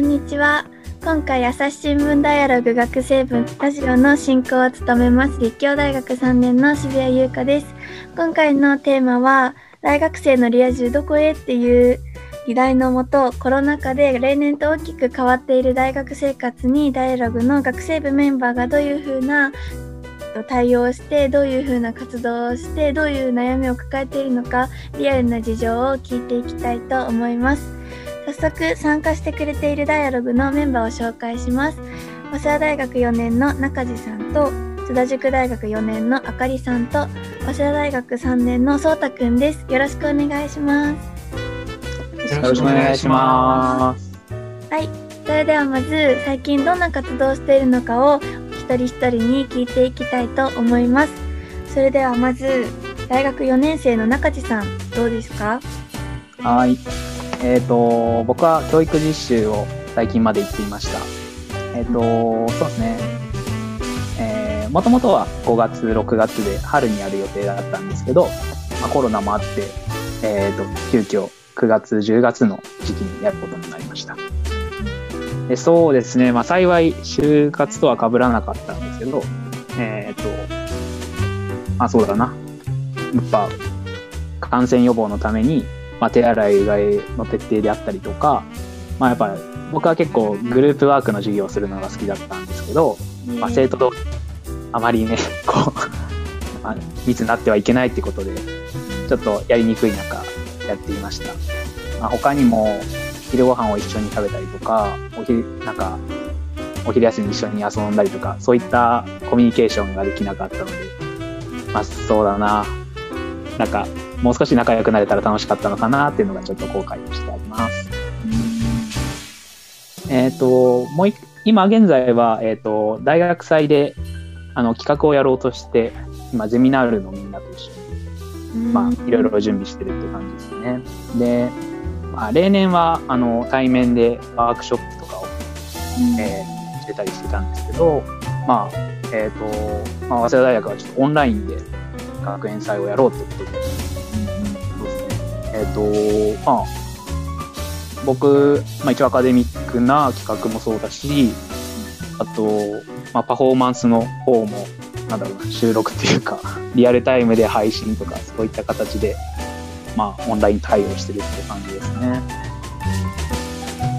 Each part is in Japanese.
んにちは。今回朝日新聞ダイアログ学生部ラジオの進行を務めます立教大学3年の渋谷優香です。今回のテーマは大学生のリア充どこへっていう議題のもとコロナ禍で例年と大きく変わっている大学生活にダイアログの学生部メンバーがどういうふうな対応してどういうふうな活動をしてどういう悩みを抱えているのかリアルな事情を聞いていきたいと思います。早速参加してくれているダイアログのメンバーを紹介します。早稲田大学4年の中地さんと津田塾大学4年のあかりさんと早稲田大学3年のそうたくんです。よろしくお願いします。よろしくお願いします。はい。それではまず最近どんな活動をしているのかを一人一人に聞いていきたいと思います。それではまず大学4年生の中地さんどうですか？はい。えっ、ー、と、僕は教育実習を最近まで行っていました。えっ、ー、と、そうですね。えー、もともとは5月、6月で春にやる予定だったんですけど、まあ、コロナもあって、えっ、ー、と、急遽9月、10月の時期にやることになりました。でそうですね、まあ幸い就活とは被らなかったんですけど、えっ、と、まあそうだな。やっぱ、感染予防のために、まあ、手洗いうがいの徹底であったりとか、まあ、やっぱ僕は結構グループワークの授業をするのが好きだったんですけど、まあ、生徒とあまりねこうまあ、密になってはいけないってことでちょっとやりにくい中やっていました、まあ、他にも昼ご飯を一緒に食べたりとかお昼なんかお昼休み一緒に遊んだりとかそういったコミュニケーションができなかったのでまあそうだな。なんかもう少し仲良くなれたら楽しかったのかなっていうのがちょっと後悔をしてあります。えっ、ー、と、もう今現在は、えっ、ー、と、大学祭であの企画をやろうとして、今ゼミナールのみんなと一緒に、まあ、いろいろ準備してるって感じですね。で、まあ、例年はあの対面でワークショップとかを、えー、してたりしてたんですけど、まあ、えっ、ー、と、まあ、早稲田大学はちょっとオンラインで学園祭をやろうということで、えっ、ー、と、まあ、僕、まあ、一応アカデミックな企画もそうだし、あと、まあ、パフォーマンスの方も、なんだろうな、収録っていうか、リアルタイムで配信とか、そういった形で、まあ、オンライン対応してるって感じですね。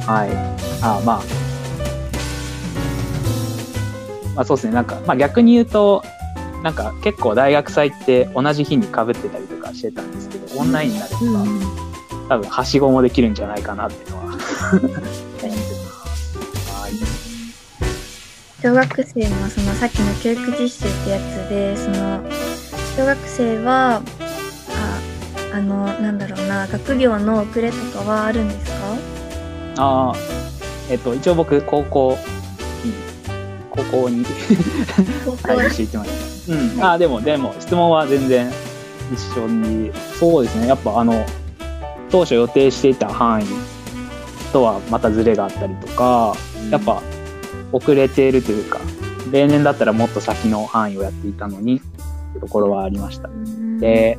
はい。あまあ、まあそうですね。なんか、まあ逆に言うと、なんか結構大学祭って同じ日にかぶってたりとかしてたんですけど、オンラインになれば、うん、多分はしごもできるんじゃないかなっていうのは。小学生のそのさっきの教育実習ってやつで、その小学生は、あ、あの、なんだろうな、学業の遅れとかはあるんですか？ああ、えっと、一応僕、高校に、高校に入り していってました。うん。ああ、でも、でも、質問は全然一緒に、そうですね、やっぱあの、当初予定していた範囲とはまたズレがあったりとか、やっぱ遅れているというか、例年だったらもっと先の範囲をやっていたのに、ってところはありました。で、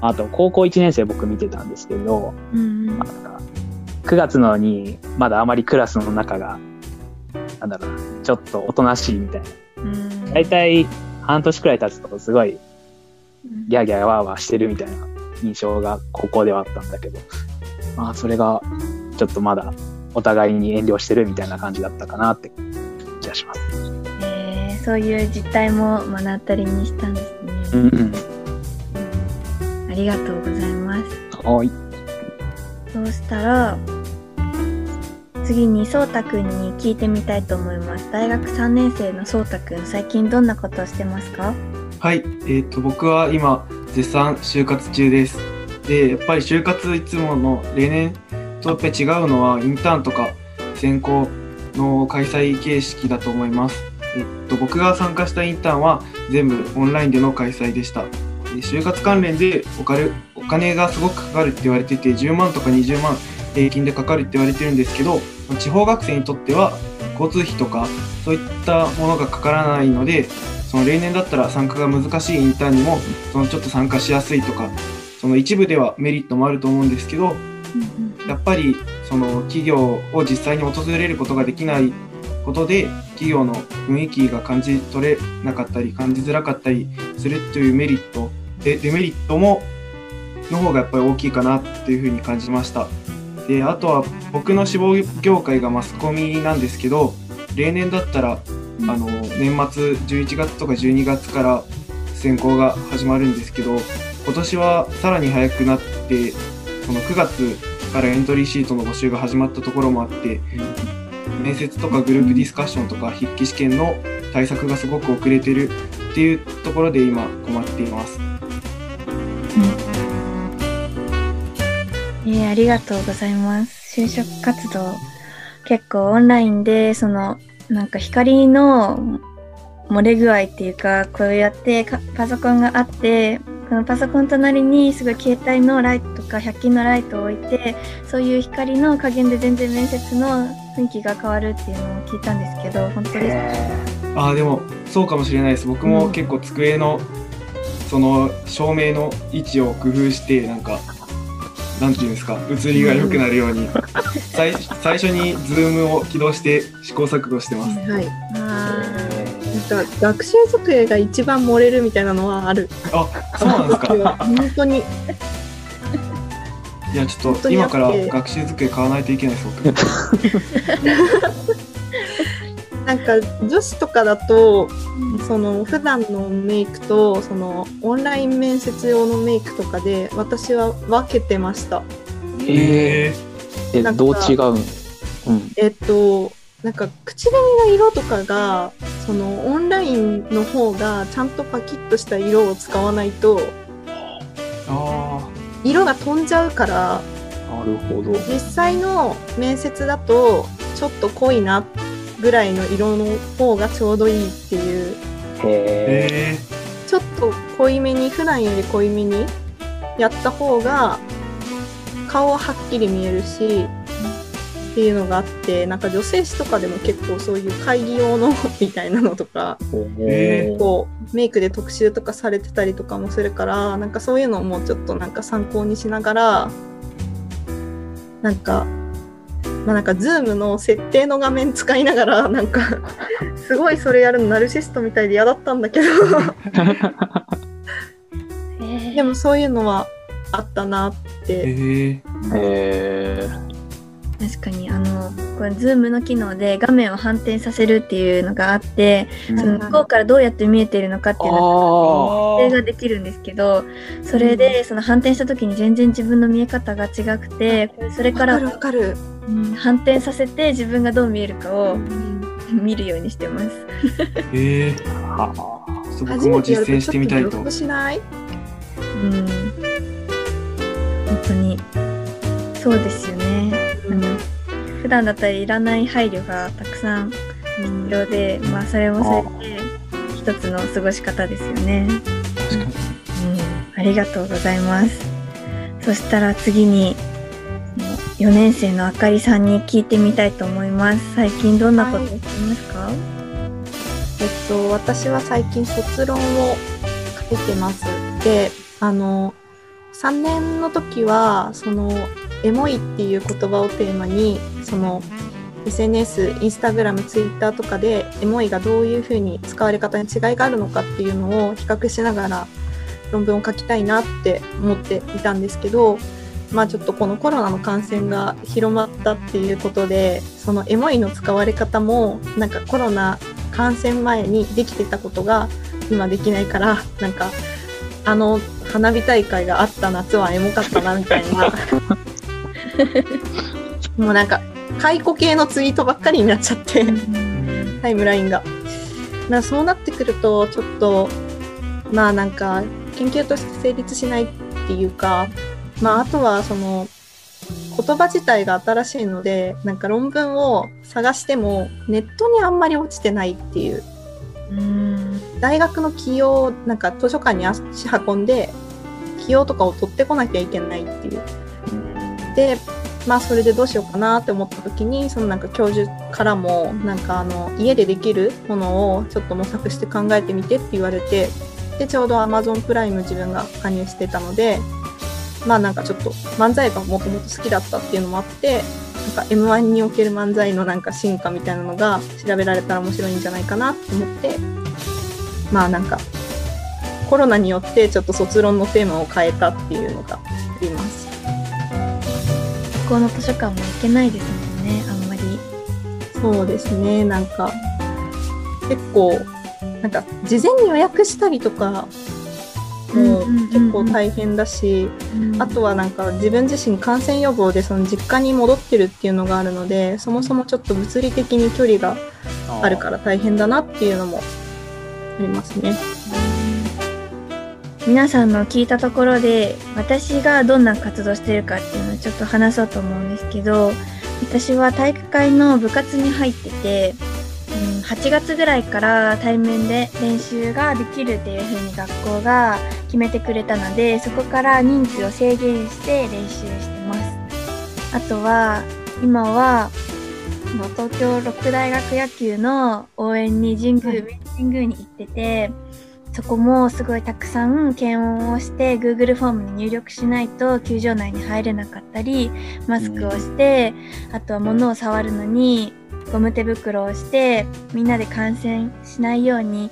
あと高校1年生僕見てたんですけど、なんか9月のにまだあまりクラスの中が、なんだろうな、ちょっとおとなしいみたいな。大体半年くらい経つとすごいギャーギャーワーワーしてるみたいな印象が高校ではあったんだけど、まあそれがちょっとまだお互いに遠慮してるみたいな感じだったかなって気がします。えー、そういう実態も目の当たりにしたんですね。うん、うん、ありがとうございます。はい。そうしたら、次にそうたくんに聞いてみたいと思います。大学3年生のそうたくん、最近どんなことをしてますか？はい、えーと、僕は今絶賛就活中です。でやっぱり就活いつもの例年とやっぱり違うのはインターンとか選考の開催形式だと思います。えっと、僕が参加したインターンは全部オンラインでの開催でした。就活関連でお金お金がすごくかかるって言われてて10万とか20万平均でかかるって言われてるんですけど地方学生にとっては交通費とかそういったものがかからないのでその例年だったら参加が難しいインターンにもそのちょっと参加しやすいとかその一部ではメリットもあると思うんですけどやっぱりその企業を実際に訪れることができないことで企業の雰囲気が感じ取れなかったり感じづらかったりするというメリットでデメリットもの方がやっぱり大きいかなっていうふうに感じました。であとは僕の志望業界がマスコミなんですけど例年だったらあの年末11月とか12月から選考が始まるんですけど今年はさらに早くなってその9月からエントリーシートの募集が始まったところもあって面接とかグループディスカッションとか筆記試験の対策がすごく遅れてるっていうところで今困っています。えーありがとうございます。就職活動、結構オンラインで、その、なんか光の漏れ具合っていうか、こうやってパソコンがあって、このパソコン隣にすごい携帯のライトとか100均のライトを置いて、そういう光の加減で全然面接の雰囲気が変わるっていうのを聞いたんですけど、本当ですか？えああでもそうかもしれないです僕も結構机のその照明の位置を工夫してなんかなんていうんですか映りが良くなるように最最初に Zoomを起動して試行錯誤してます。はい。あなんか学習机が一番盛れるみたいなのはある。あそうなんですか 本当に。いやちょっと今から学習机買わないといけないです僕。なんか女子とかだと、その普段のメイクとそのオンライン面接用のメイクとかで私は分けてました。ええなんかどう違うんうん。えっとなんか口紅の色とかがそのオンラインの方がちゃんとパキッとした色を使わないとあ色が飛んじゃうからなるほど。実際の面接だとちょっと濃いなぐらいの色の方がちょうどいいっていう。あへえちょっと濃いめに普段より濃いめにやった方が顔ははっきり見えるしっていうのがあってなんか女性誌とかでも結構そういう会議用のみたいなのとかえこうメイクで特集とかされてたりとかもするからなんかそういうのもちょっとなんか参考にしながらなんかまあなんかズームの設定の画面使いながらなんか すごいそれやるのナルシストみたいで嫌だったんだけど。ー。でもそういうのはあったなって。ええ確かにあのこれ Zoom の機能で画面を反転させるっていうのがあって、ーその向こうからどうやって見えているのかっていうのあが設定ができるんですけどそれでその反転した時に全然自分の見え方が違くてこれそれからかる、うん反転させて自分がどう見えるかを見るようにしてます。ー、え。ー、あ。はちょっと僕初もめてやると実践してみたいと。ちょっとしない？うん。本当に。そうですよね。あの普段だったらいらない配慮がたくさん必要で、まあそれもそれで一つの過ごし方ですよね。確かに。うん、ありがとうございます。そしたら次に4年生のあかりさんに聞いてみたいと思います。最近どんなことしてますか、えっと私は最近卒論を書いてます。であの3年の時はそのエモいっていう言葉をテーマにその SNS、インスタグラム、ツイッターとかでエモいがどういうふうに使われ方に違いがあるのかっていうのを比較しながら論文を書きたいなって思っていたんですけど、まあちょっとこのコロナの感染が広まったっていうことで、そのエモいの使われ方もなんかコロナ感染前にできてたことが今できないから、なんかあの花火大会があった夏はエモかったなみたいな。もうなんか解雇系のツイートばっかりになっちゃって。タイムラインが。だからそうなってくると、ちょっと、まあなんか、研究として成立しないっていうか、まああとはその、言葉自体が新しいので、なんか論文を探しても、ネットにあんまり落ちてないっていう。うん大学の起用、なんか図書館に足運んで、起用とかを取ってこなきゃいけないっていう。で、まあそれでどうしようかなって思った時にそのなんか教授からもなんかあの家でできるものをちょっと模索して考えてみてって言われてでちょうど Amazon プライム自分が加入してたのでまあなんかちょっと漫才がもともと好きだったっていうのもあってか M1 における漫才のなんか進化みたいなのが調べられたら面白いんじゃないかなと思ってまあなんかコロナによってちょっと卒論のテーマを変えたっていうのがあります。学校の図書館も行けないですもんねあんまりそうですねなんか結構なんか事前に予約したりとかも結構大変だし、あとはなんか自分自身感染予防でその実家に戻ってるっていうのがあるのでそもそもちょっと物理的に距離があるから大変だなっていうのもありますね。皆さんの聞いたところで私がどんな活動してるかっていうのをちょっと話そうと思うんですけど私は体育会の部活に入ってて、うん、8月ぐらいから対面で練習ができるっていう風に学校が決めてくれたのでそこから人数を制限して練習してます。あとは今は東京六大学野球の応援に神宮、神宮に行っててそこもすごいたくさん検温をして Google フォームに入力しないと球場内に入れなかったりマスクをして、あとは物を触るのにゴム手袋をしてみんなで感染しないように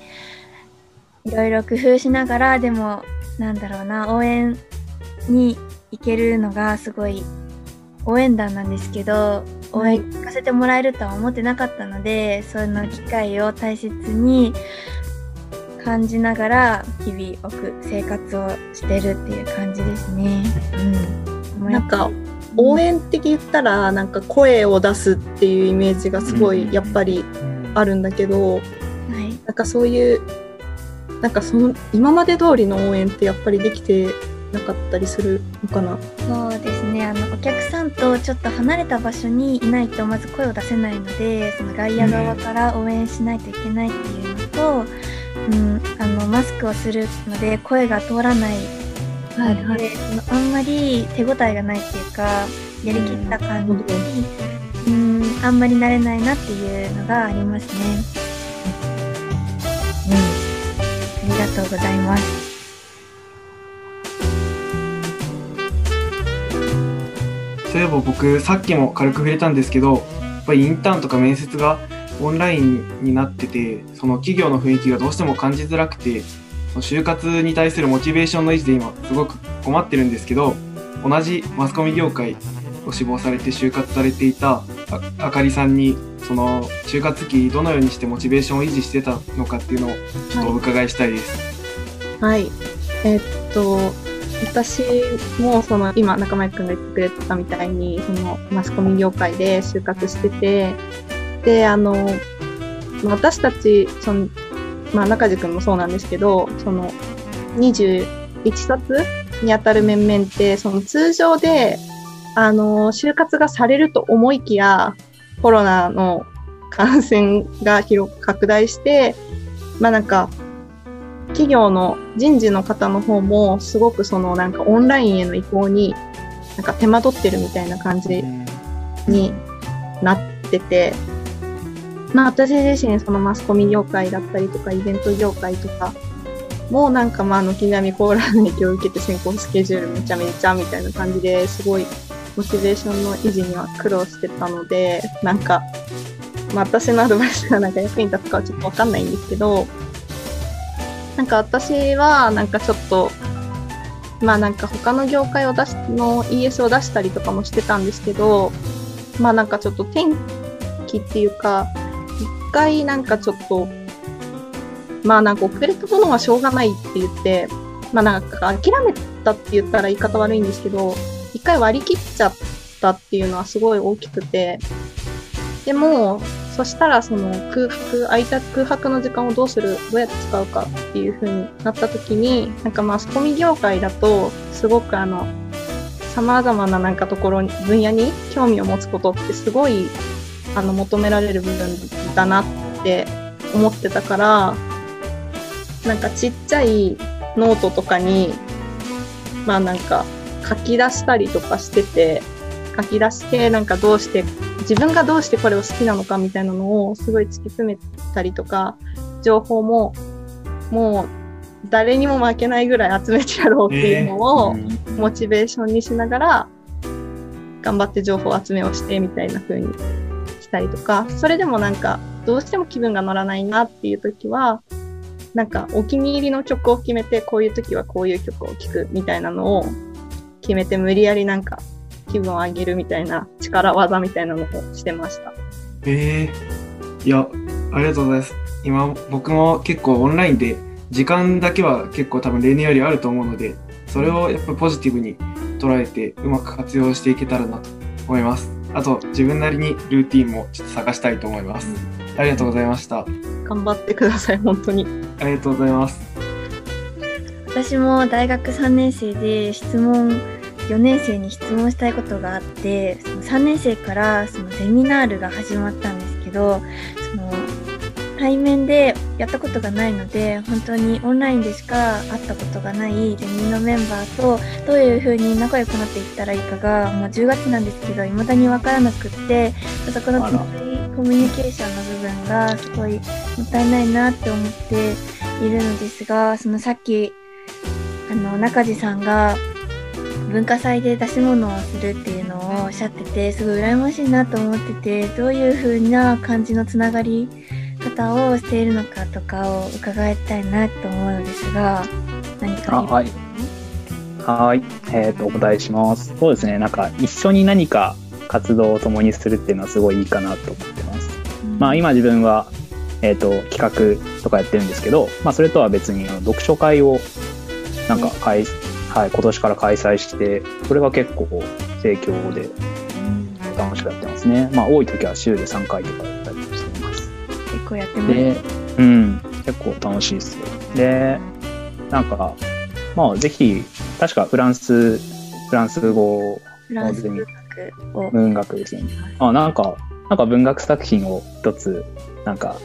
いろいろ工夫しながらでもなんだろうな応援に行けるのがすごい応援団なんですけど応援行かせてもらえるとは思ってなかったので、その機会を大切に感じながら日々置く生活をしてるっていう感じですね。うん、なんか応援って言ったらなんか声を出すっていうイメージがすごいやっぱりあるんだけど、はい、なんかそういうなんかその今まで通りの応援ってやっぱりできてなかったりするのかな？そうですね。あのお客さんとちょっと離れた場所にいないとまず声を出せないのでその外野側から応援しないといけないっていうのと、うん、あのマスクをするので声が通らないはいので、そのあんまり手応えがないっていうかやりきった感じに、うん、あんまり慣れないなっていうのがありますね。とうございます。そういえば僕さっきも軽く触れたんですけどやっぱりインターンとか面接がオンラインになっててその企業の雰囲気がどうしても感じづらくてその就活に対するモチベーションの維持で今すごく困ってるんですけど同じマスコミ業界を志望されて就活されていたああかりさんにその就活期どのようにしてモチベーションを維持してたのかっていうのをちょっとお伺いしたいです。はい。えっと、私もその今中前くんが言ってくれたみたいに、そのマスコミ業界で就活してて、で、あの、私たち、その、まあ中地くんもそうなんですけど、その21冊にあたる面々って、その通常で、あの、就活がされると思いきや、コロナの感染が広く拡大して、まあなんか、企業の人事の方の方もすごくそのなんかオンラインへの移行になんか手間取ってるみたいな感じになってて、まあ私自身そのマスコミ業界だったりとかイベント業界とかもなんかまあ軒並みコーラの影響を受けて先行スケジュールめちゃめちゃみたいな感じですごいモチベーションの維持には苦労してたので、なんか、まあ私のアドバイスがなんか役に立つかはちょっとわかんないんですけど、なんか私はなんかちょっと、まあなんか他の業界を出し、の ES を出したりとかもしてたんですけど、まあなんかちょっと転機っていうか、一回なんかちょっと、まあなんか遅れたものはしょうがないって言って、まあなんか諦めたって言ったら言い方悪いんですけど、一回割り切っちゃったっていうのはすごい大きくて、でも、そしたらその空白、空いた空白の時間をどうする、どうやって使うかっていう風になった時に、なんかマスコミ業界だと、すごくあの、様々ななんかところに、分野に興味を持つことってすごい、あの、求められる部分だなって思ってたから、なんかちっちゃいノートとかに、まあなんか書き出したりとかしてて、書き出して、なんかどうして、自分がどうしてこれを好きなのかみたいなのをすごい突き詰めたりとか、情報も、もう誰にも負けないぐらい集めてやろうっていうのを、モチベーションにしながら頑張って情報集めをしてみたいな風にしたりとか、それでもなんか、どうしても気分が乗らないなっていう時は、なんかお気に入りの曲を決めて、こういう時はこういう曲を聴くみたいなのを決めて無理やりなんか気分を上げるみたいな力技みたいなのをしてました。えー、いや、ありがとうございます。今、僕も結構オンラインで、時間だけは結構多分例年よりあると思うので、それをやっぱポジティブに捉えて、うまく活用していけたらなと思います。あと、自分なりにルーティンもちょっと探したいと思います。ありがとうございました。頑張ってください、本当に。ありがとうございます。私も大学3年生で質問4年生に質問したいことがあってその3年生からそのゼミナールが始まったんですけどその対面でやったことがないので本当にオンラインでしか会ったことがないゼミのメンバーとどういう風に仲良くなっていったらいいかがもう10月なんですけど未だに分からなくってそこのあら。コミュニケーションの部分がすごいもったいないなって思っているのですがそのさっきあの中地さんが文化祭で出し物をするっていうのをおっしゃっててすごい羨ましいなと思っててどういう風な感じのつながり方をしているのかとかを伺いたいなと思うのですが何かあはいはい。えっ、と、お答えします。そうですね。なんか、一緒に何か活動を共にするっていうのはすごいいいかなと思ってます。まあ、今自分は、えっ、と、企画とかやってるんですけど、まあ、それとは別に、読書会を、なんか、開、はい、今年から開催して、それが結構盛況で楽しくやってますね。まあ、多い時は週で3回とかやったりしています。結構やってますで、うん、結構楽しいですよ。で、なんか、まあ、ぜひ、確かフランス、フランス語、フランス文学を文学ですね。あ、なんか、なんか文学作品を一つ、なんか、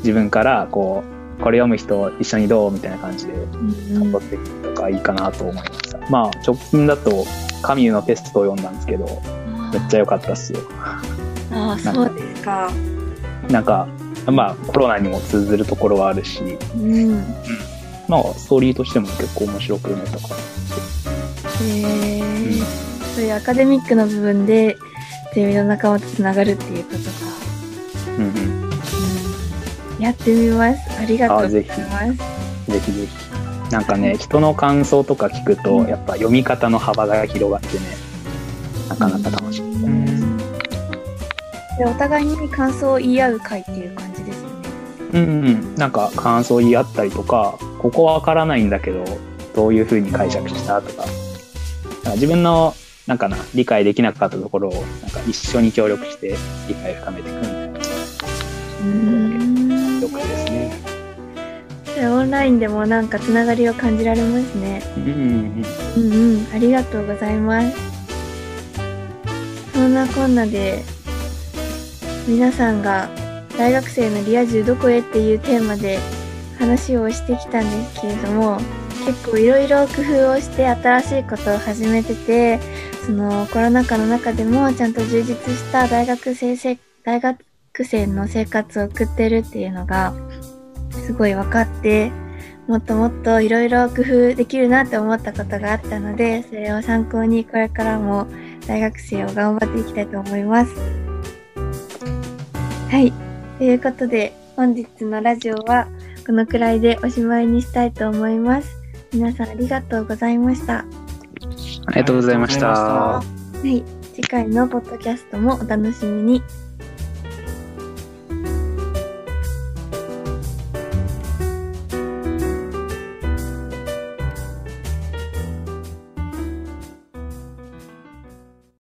自分から、こう、これ読む人一緒にどうみたいな感じで、うん撮っていくとかいいかなと思いました。まあ、直近だと、カミューのペストを読んだんですけど、めっちゃ良かったっすよ。ああそうですか。なんか、まあ、コロナにも通ずるところはあるし、うん。まあ、ストーリーとしても結構面白く読めたから。へえそういうアカデミックの部分でゼミの仲間とつながるっていうことか、うんうん。うん、やってみますありがとうございます。ぜひ。ぜひ。なんかね、人の感想とか聞くと、やっぱ読み方の幅が広がってね、なかなか楽しい。うん。でお互いに感想を言い合う会っていう感じですよね。うんうん。なんか感想言い合ったりとか、ここわからないんだけど、どういう風に解釈したとか、か自分の、なんかな、理解できなかったところを、なんか一緒に協力して理解を深めていくみたいな。うん。曲ですね。オンラインでもなんかつながりを感じられますねうんうんうん。うんうんありがとうございますそんなこんなで皆さんが大学生のリア充どこへっていうテーマで話をしてきたんですけれども結構いろいろ工夫をして新しいことを始めててそのコロナ禍の中でもちゃんと充実した大学生せ大学生の生活を送ってるっていうのがすごい分かってもっともっといろいろ工夫できるなって思ったことがあったのでそれを参考にこれからも大学生を頑張っていきたいと思います。はい。ということで本日のラジオはこのくらいでおしまいにしたいと思います。皆さんありがとうございました。ありがとうございました。ありがとうございましたはい。次回のポッドキャストもお楽しみに。